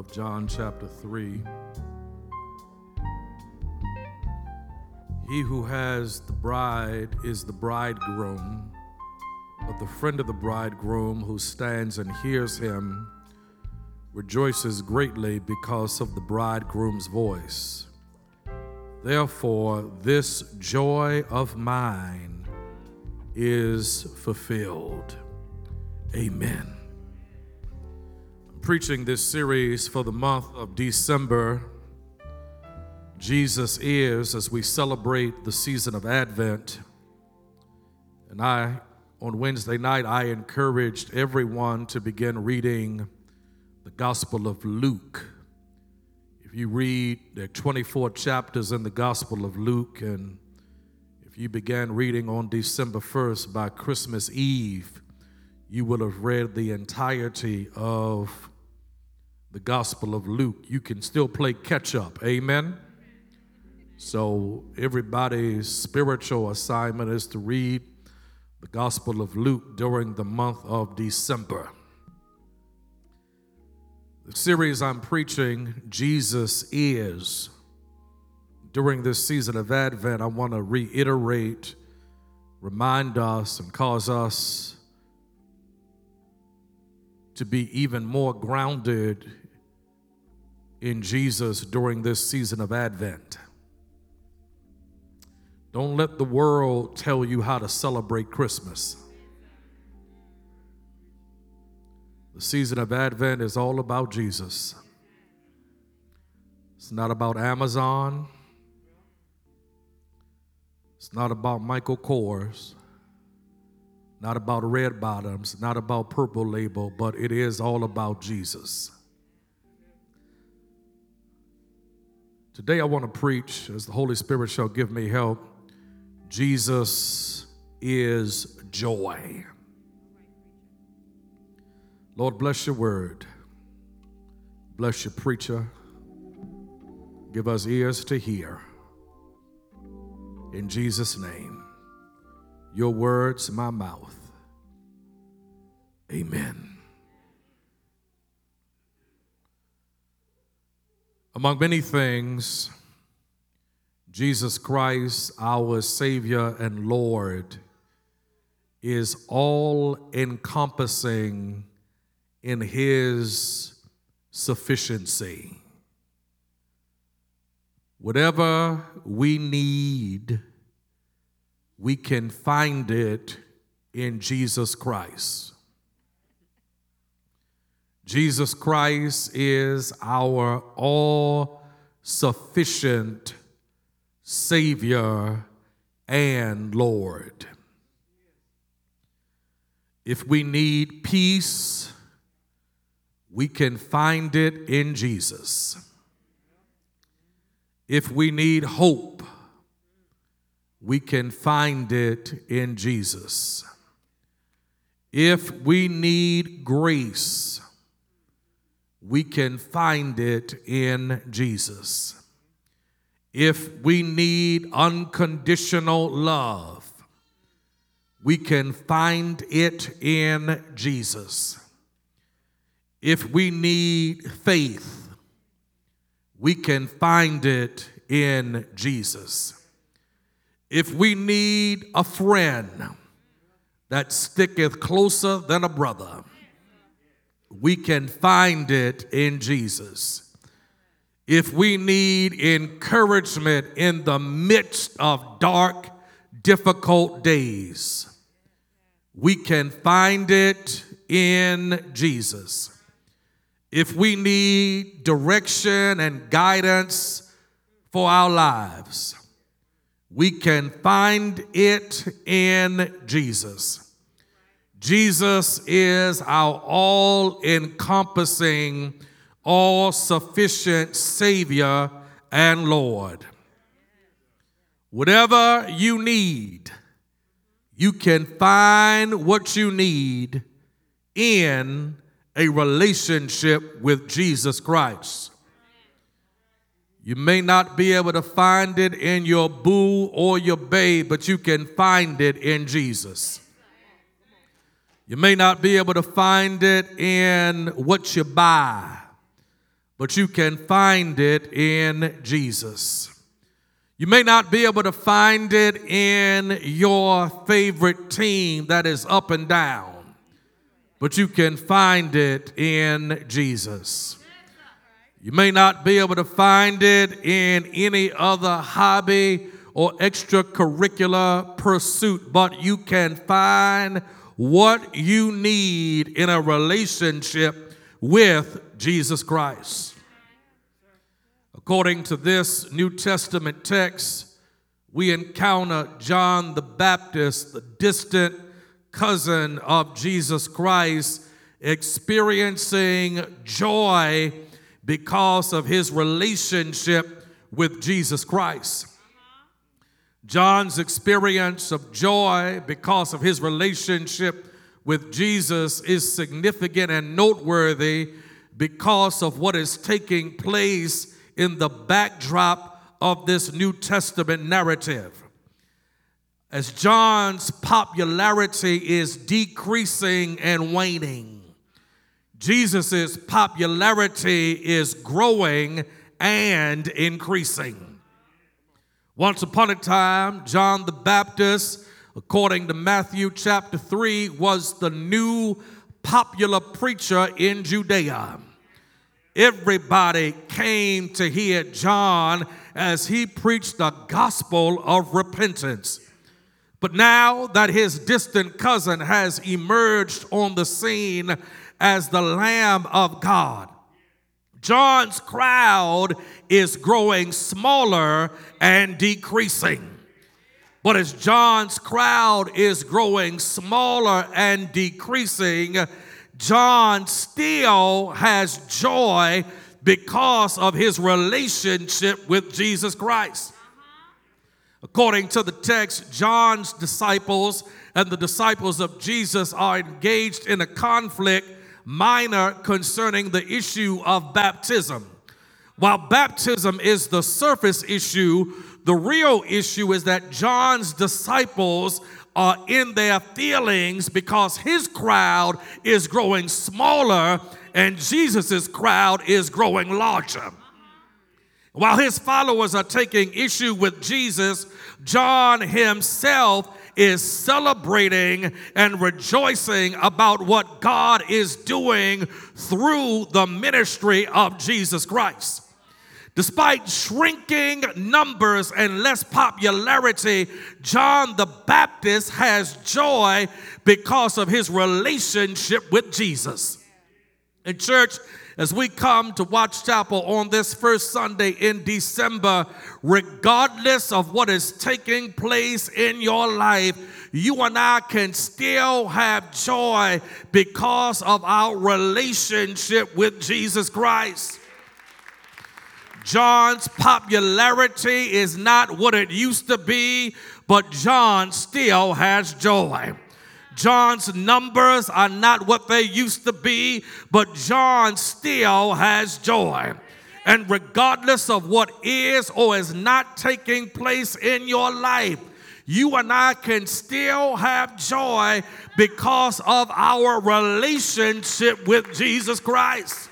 of John chapter 3. He who has the bride is the bridegroom, but the friend of the bridegroom who stands and hears him rejoices greatly because of the bridegroom's voice. Therefore, this joy of mine is fulfilled. Amen. Preaching this series for the month of December. Jesus is as we celebrate the season of Advent. And I, on Wednesday night, I encouraged everyone to begin reading the Gospel of Luke. If you read, are 24 chapters in the Gospel of Luke, and if you began reading on December 1st by Christmas Eve, you will have read the entirety of the Gospel of Luke. You can still play catch up. Amen. So, everybody's spiritual assignment is to read the Gospel of Luke during the month of December. The series I'm preaching, Jesus is, during this season of Advent, I want to reiterate, remind us, and cause us to be even more grounded in Jesus during this season of Advent. Don't let the world tell you how to celebrate Christmas. The season of Advent is all about Jesus. It's not about Amazon. It's not about Michael Kors. Not about red bottoms. Not about purple label, but it is all about Jesus. Today I want to preach, as the Holy Spirit shall give me help. Jesus is joy. Lord, bless your word. Bless your preacher. Give us ears to hear. In Jesus' name, your words, my mouth. Amen. Among many things, Jesus Christ, our Savior and Lord, is all encompassing in his sufficiency. Whatever we need, we can find it in Jesus Christ. Jesus Christ is our all sufficient Savior and Lord. If we need peace, we can find it in Jesus. If we need hope, we can find it in Jesus. If we need grace, we can find it in Jesus. If we need unconditional love, we can find it in Jesus. If we need faith, we can find it in Jesus. If we need a friend that sticketh closer than a brother, we can find it in Jesus. If we need encouragement in the midst of dark, difficult days, we can find it in Jesus. If we need direction and guidance for our lives, we can find it in Jesus. Jesus is our all encompassing, all sufficient Savior and Lord. Whatever you need, you can find what you need in a relationship with Jesus Christ. You may not be able to find it in your boo or your babe, but you can find it in Jesus. You may not be able to find it in what you buy, but you can find it in Jesus. You may not be able to find it in your favorite team that is up and down, but you can find it in Jesus. You may not be able to find it in any other hobby or extracurricular pursuit, but you can find what you need in a relationship with Jesus Christ. According to this New Testament text, we encounter John the Baptist, the distant cousin of Jesus Christ, experiencing joy because of his relationship with Jesus Christ. John's experience of joy because of his relationship with Jesus is significant and noteworthy because of what is taking place in the backdrop of this New Testament narrative. As John's popularity is decreasing and waning, Jesus' popularity is growing and increasing. Once upon a time, John the Baptist, according to Matthew chapter 3, was the new popular preacher in Judea. Everybody came to hear John as he preached the gospel of repentance. But now that his distant cousin has emerged on the scene as the Lamb of God, John's crowd is growing smaller and decreasing. But as John's crowd is growing smaller and decreasing, John still has joy because of his relationship with Jesus Christ. According to the text, John's disciples and the disciples of Jesus are engaged in a conflict minor concerning the issue of baptism. While baptism is the surface issue, the real issue is that John's disciples are in their feelings because his crowd is growing smaller and Jesus' crowd is growing larger. While his followers are taking issue with Jesus, John himself is celebrating and rejoicing about what God is doing through the ministry of Jesus Christ. Despite shrinking numbers and less popularity, John the Baptist has joy because of his relationship with Jesus. In church, as we come to Watch Chapel on this first Sunday in December, regardless of what is taking place in your life, you and I can still have joy because of our relationship with Jesus Christ. John's popularity is not what it used to be, but John still has joy. John's numbers are not what they used to be, but John still has joy. And regardless of what is or is not taking place in your life, you and I can still have joy because of our relationship with Jesus Christ.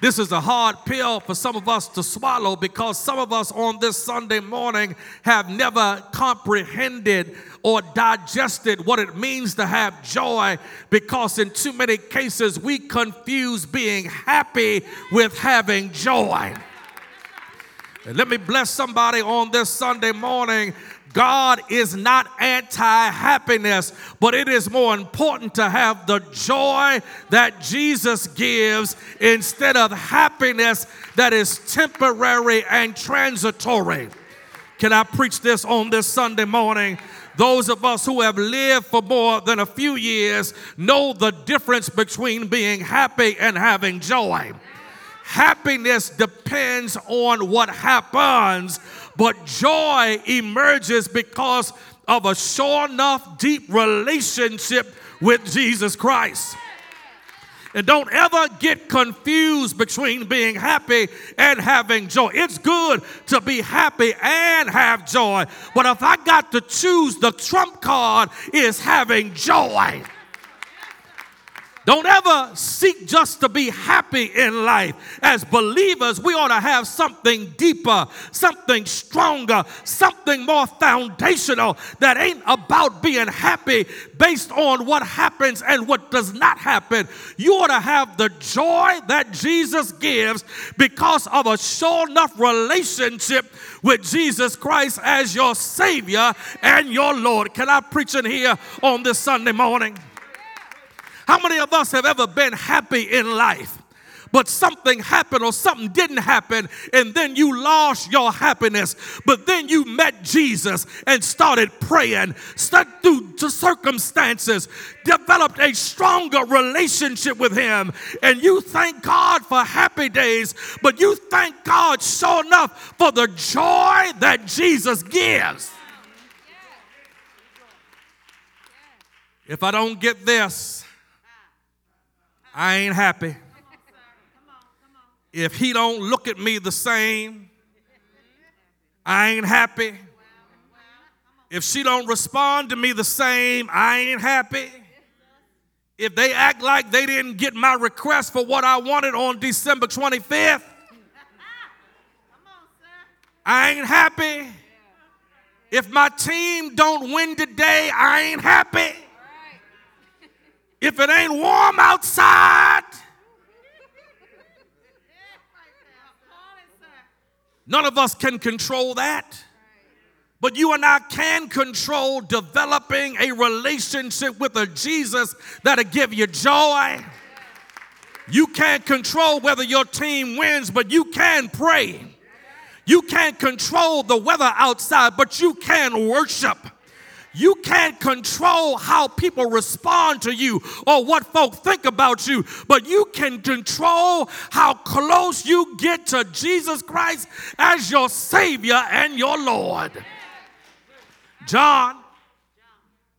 This is a hard pill for some of us to swallow because some of us on this Sunday morning have never comprehended or digested what it means to have joy because in too many cases we confuse being happy with having joy. And let me bless somebody on this Sunday morning God is not anti happiness, but it is more important to have the joy that Jesus gives instead of happiness that is temporary and transitory. Can I preach this on this Sunday morning? Those of us who have lived for more than a few years know the difference between being happy and having joy. Happiness depends on what happens, but joy emerges because of a sure enough deep relationship with Jesus Christ. And don't ever get confused between being happy and having joy. It's good to be happy and have joy. But if I got to choose, the trump card is having joy. Don't ever seek just to be happy in life. As believers, we ought to have something deeper, something stronger, something more foundational that ain't about being happy based on what happens and what does not happen. You ought to have the joy that Jesus gives because of a sure enough relationship with Jesus Christ as your Savior and your Lord. Can I preach in here on this Sunday morning? How many of us have ever been happy in life? but something happened or something didn't happen, and then you lost your happiness. But then you met Jesus and started praying, stuck through the circumstances, developed a stronger relationship with Him, and you thank God for happy days, but you thank God sure enough for the joy that Jesus gives. If I don't get this, I ain't happy. If he don't look at me the same, I ain't happy. If she don't respond to me the same, I ain't happy. If they act like they didn't get my request for what I wanted on December 25th, I ain't happy. If my team don't win today, I ain't happy. If it ain't warm outside, none of us can control that. But you and I can control developing a relationship with a Jesus that'll give you joy. You can't control whether your team wins, but you can pray. You can't control the weather outside, but you can worship. You can't control how people respond to you or what folk think about you, but you can control how close you get to Jesus Christ as your Savior and your Lord. John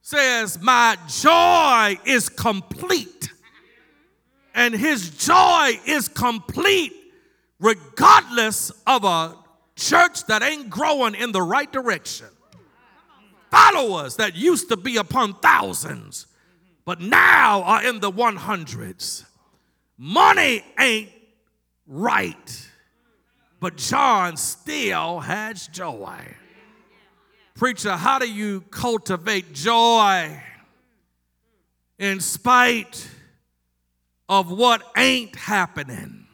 says, My joy is complete. And his joy is complete regardless of a church that ain't growing in the right direction followers that used to be upon thousands, but now are in the 100s. Money ain't right, but John still has joy. Preacher, how do you cultivate joy in spite of what ain't happening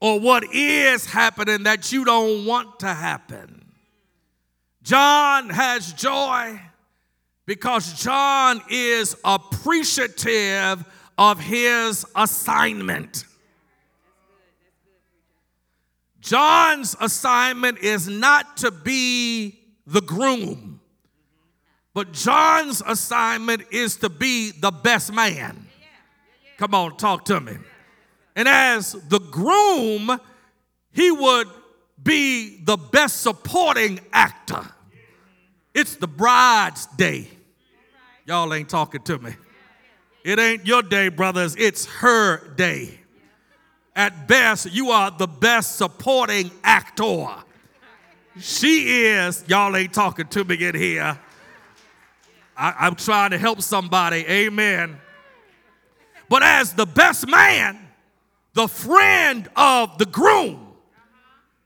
or what is happening that you don't want to happen? John has joy because John is appreciative of his assignment. John's assignment is not to be the groom, but John's assignment is to be the best man. Come on, talk to me. And as the groom, he would be the best supporting actor. It's the bride's day. Y'all ain't talking to me. It ain't your day, brothers. It's her day. At best, you are the best supporting actor. She is, y'all ain't talking to me in here. I, am trying to help somebody. Amen. But as the best man, the friend of the groom,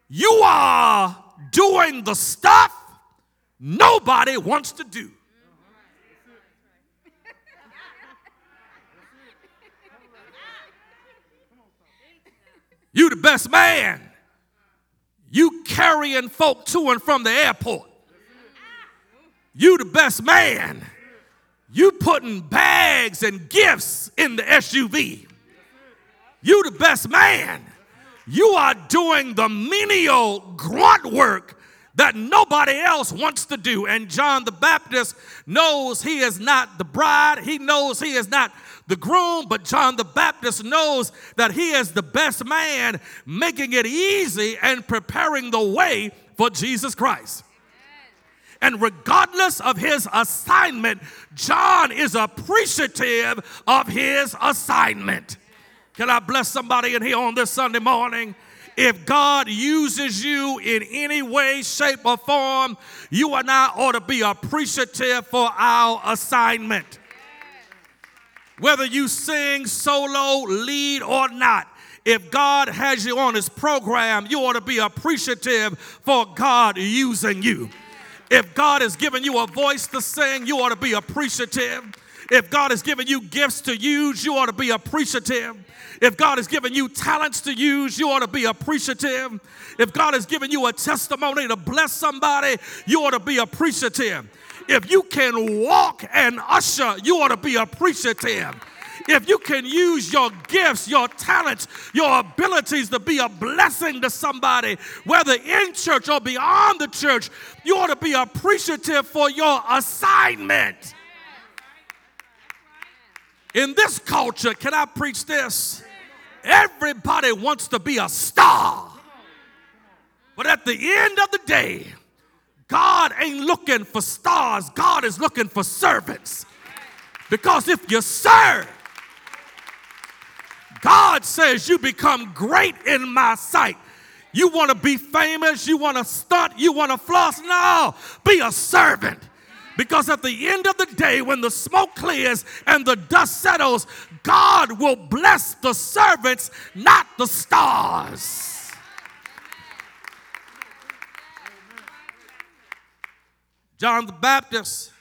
you are doing the stuff nobody wants to do. You the best man. You carrying folk to and from the airport. You the best man. You putting bags and gifts in the SUV. You the best man. You are doing the menial grunt work that nobody else wants to do. And John the Baptist knows he is not the bride, he knows he is not the groom, but John the Baptist knows that he is the best man, making it easy and preparing the way for Jesus Christ. And regardless of his assignment, John is appreciative of his assignment. Can I bless somebody in here on this Sunday morning? If God uses you in any way, shape, or form, you and I ought to be appreciative for our assignment. Whether you sing solo, lead, or not, if God has you on his program, you ought to be appreciative for God using you. If God has given you a voice to sing, you ought to be appreciative. If God has given you gifts to use, you ought to be appreciative. If God has given you talents to use, you ought to be appreciative. If God has given you a testimony to bless somebody, you ought to be appreciative. If you can walk and usher, you ought to be appreciative. If you can use your gifts, your talents, your abilities to be a blessing to somebody, whether in church or beyond the church, you ought to be appreciative for your assignment. In this culture, can I preach this? Everybody wants to be a star. But at the end of the day, God ain't looking for stars, God is looking for servants. Because if you serve, God says you become great in my sight. You want to be famous, you want to stunt, you want to floss. No, be a servant. Because at the end of the day, when the smoke clears and the dust settles, God will bless the servants, not the stars. John the Baptist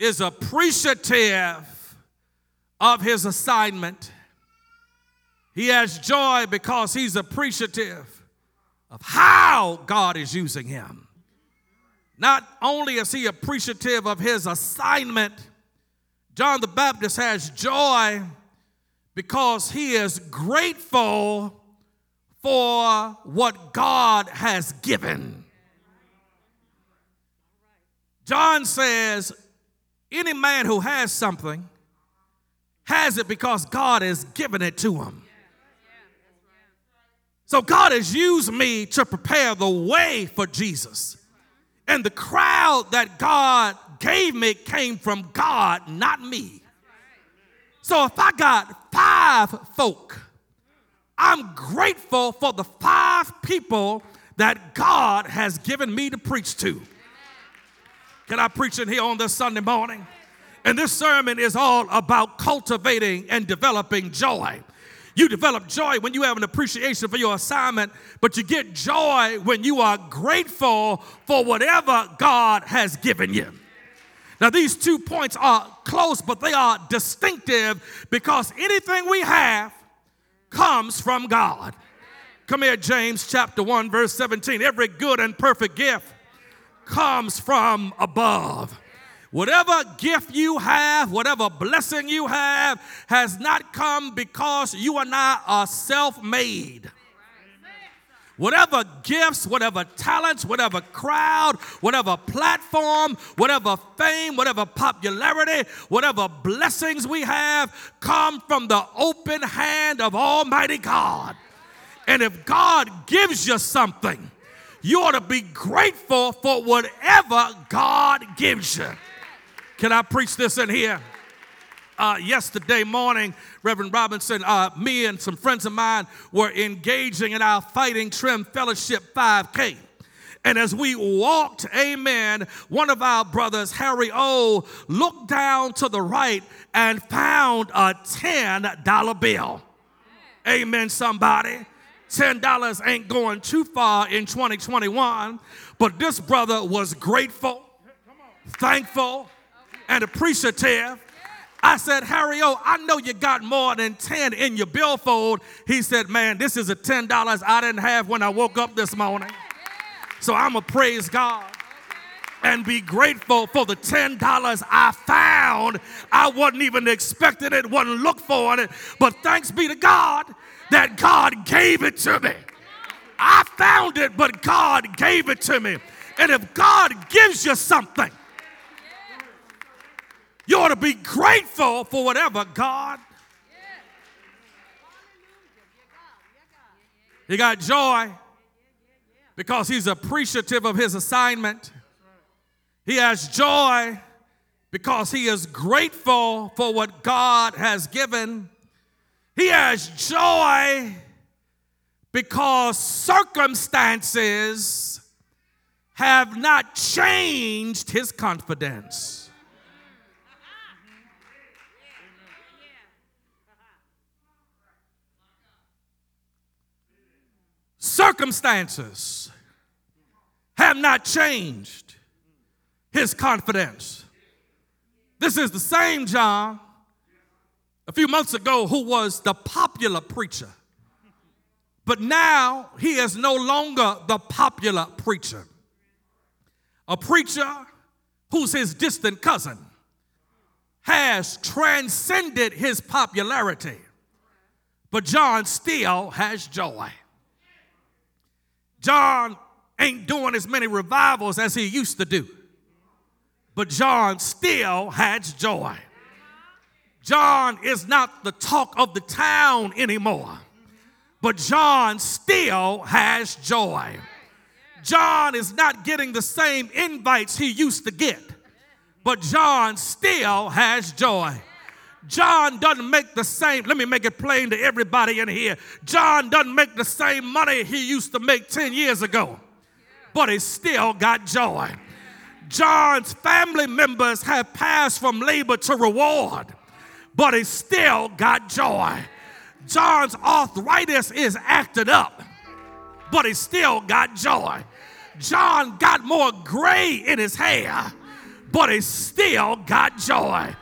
is appreciative of his assignment. He has joy because he's appreciative of how God is using him. Not only is he appreciative of his assignment, John the Baptist has joy because he is grateful for what God has given. John says, any man who has something has it because God has given it to him. So God has used me to prepare the way for Jesus. And the crowd that God gave me came from God, not me. So if I got five folk, I'm grateful for the five people that God has given me to preach to. Can I preach in here on this Sunday morning? And this sermon is all about cultivating and developing joy. You develop joy when you have an appreciation for your assignment, but you get joy when you are grateful for whatever God has given you. Now, these two points are close, but they are distinctive because anything we have comes from God. Come here, James chapter 1, verse 17. Every good and perfect gift comes from above. Whatever gift you have, whatever blessing you have, has not come because you and I are self made. Whatever gifts, whatever talents, whatever crowd, whatever platform, whatever fame, whatever popularity, whatever blessings we have come from the open hand of Almighty God. And if God gives you something, you ought to be grateful for whatever God gives you. Can I preach this in here? Uh, yesterday morning, Reverend Robinson, uh, me and some friends of mine were engaging in our Fighting Trim Fellowship 5K. And as we walked, amen, one of our brothers, Harry O, looked down to the right and found a $10 bill. Amen, somebody. $10 ain't going too far in 2021, but this brother was grateful, thankful, and appreciative. I said, Harry O, I know you got more than 10 in your billfold. He said, Man, this is a $10 I didn't have when I woke up this morning. So I'm going to praise God and be grateful for the $10 I found. I wasn't even expecting it, wasn't look for it, but thanks be to God that God gave it to me. I found it, but God gave it to me. And if God gives you something, you ought to be grateful for whatever God. He got joy because he's appreciative of his assignment. He has joy because he is grateful for what God has given. He has joy because circumstances have not changed his confidence. Circumstances have not changed his confidence. This is the same John a few months ago who was the popular preacher. But now he is no longer the popular preacher. A preacher who's his distant cousin has transcended his popularity, but John still has joy. John ain't doing as many revivals as he used to do, but John still has joy. John is not the talk of the town anymore, but John still has joy. John is not getting the same invites he used to get, but John still has joy. John doesn't make the same, let me make it plain to everybody in here. John doesn't make the same money he used to make 10 years ago, but he still got joy. John's family members have passed from labor to reward, but he still got joy. John's arthritis is acted up, but he still got joy. John got more gray in his hair, but he still got joy.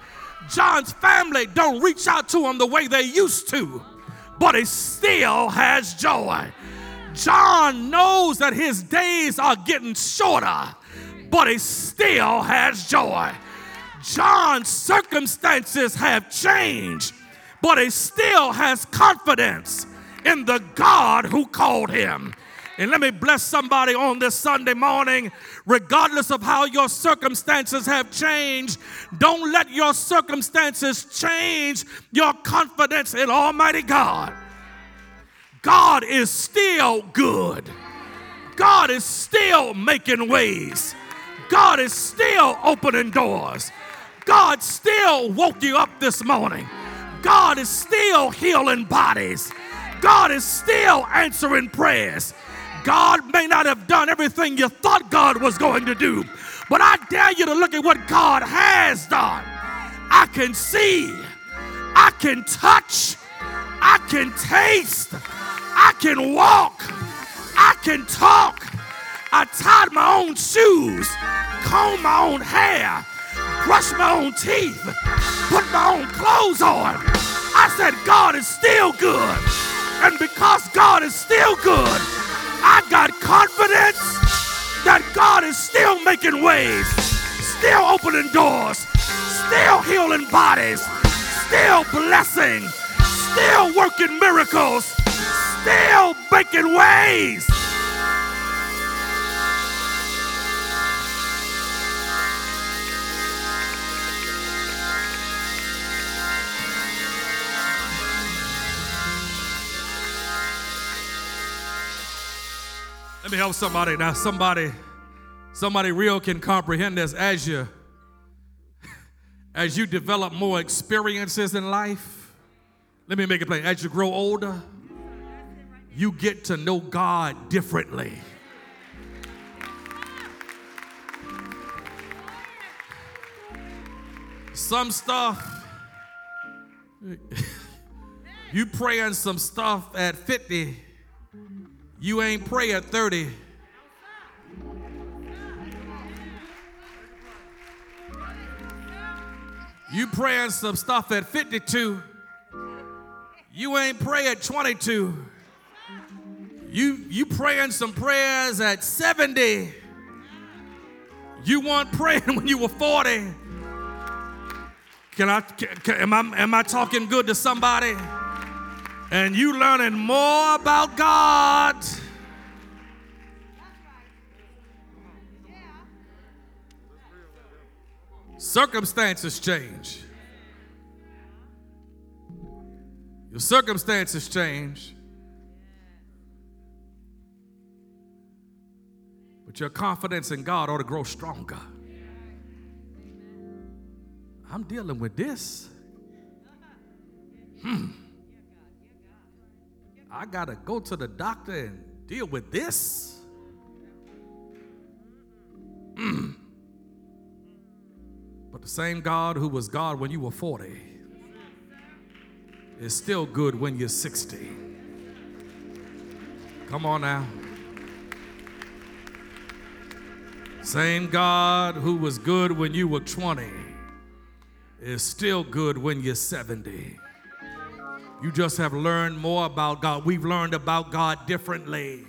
John's family don't reach out to him the way they used to, but he still has joy. John knows that his days are getting shorter, but he still has joy. John's circumstances have changed, but he still has confidence in the God who called him. And let me bless somebody on this Sunday morning. Regardless of how your circumstances have changed, don't let your circumstances change your confidence in Almighty God. God is still good. God is still making ways. God is still opening doors. God still woke you up this morning. God is still healing bodies. God is still answering prayers. God may not have done everything you thought God was going to do, but I dare you to look at what God has done. I can see, I can touch, I can taste, I can walk, I can talk. I tied my own shoes, combed my own hair, brushed my own teeth, put my own clothes on. I said, God is still good. And because God is still good, I got confidence that God is still making ways, still opening doors, still healing bodies, still blessing, still working miracles, still making ways. Let me help somebody now. Somebody, somebody real can comprehend this as you as you develop more experiences in life. Let me make it plain. As you grow older, you get to know God differently. Some stuff, you praying some stuff at 50 you ain't pray at 30. You praying some stuff at 52. You ain't pray at 22. You you praying some prayers at 70. You weren't praying when you were 40. Can I can, am I am I talking good to somebody? And you learning more about God. Circumstances change. Your circumstances change. But your confidence in God ought to grow stronger. I'm dealing with this. Hmm. I got to go to the doctor and deal with this? Mm. But the same God who was God when you were 40 is still good when you're 60. Come on now. Same God who was good when you were 20 is still good when you're 70. You just have learned more about God. We've learned about God differently.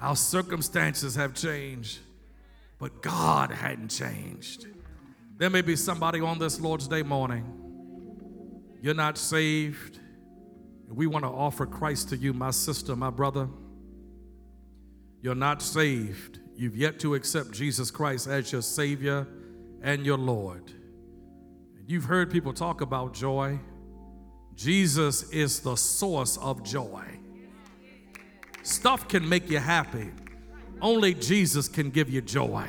Our circumstances have changed, but God hadn't changed. There may be somebody on this Lord's Day morning. You're not saved. We want to offer Christ to you, my sister, my brother. You're not saved. You've yet to accept Jesus Christ as your Savior and your Lord. You've heard people talk about joy. Jesus is the source of joy. Stuff can make you happy, only Jesus can give you joy.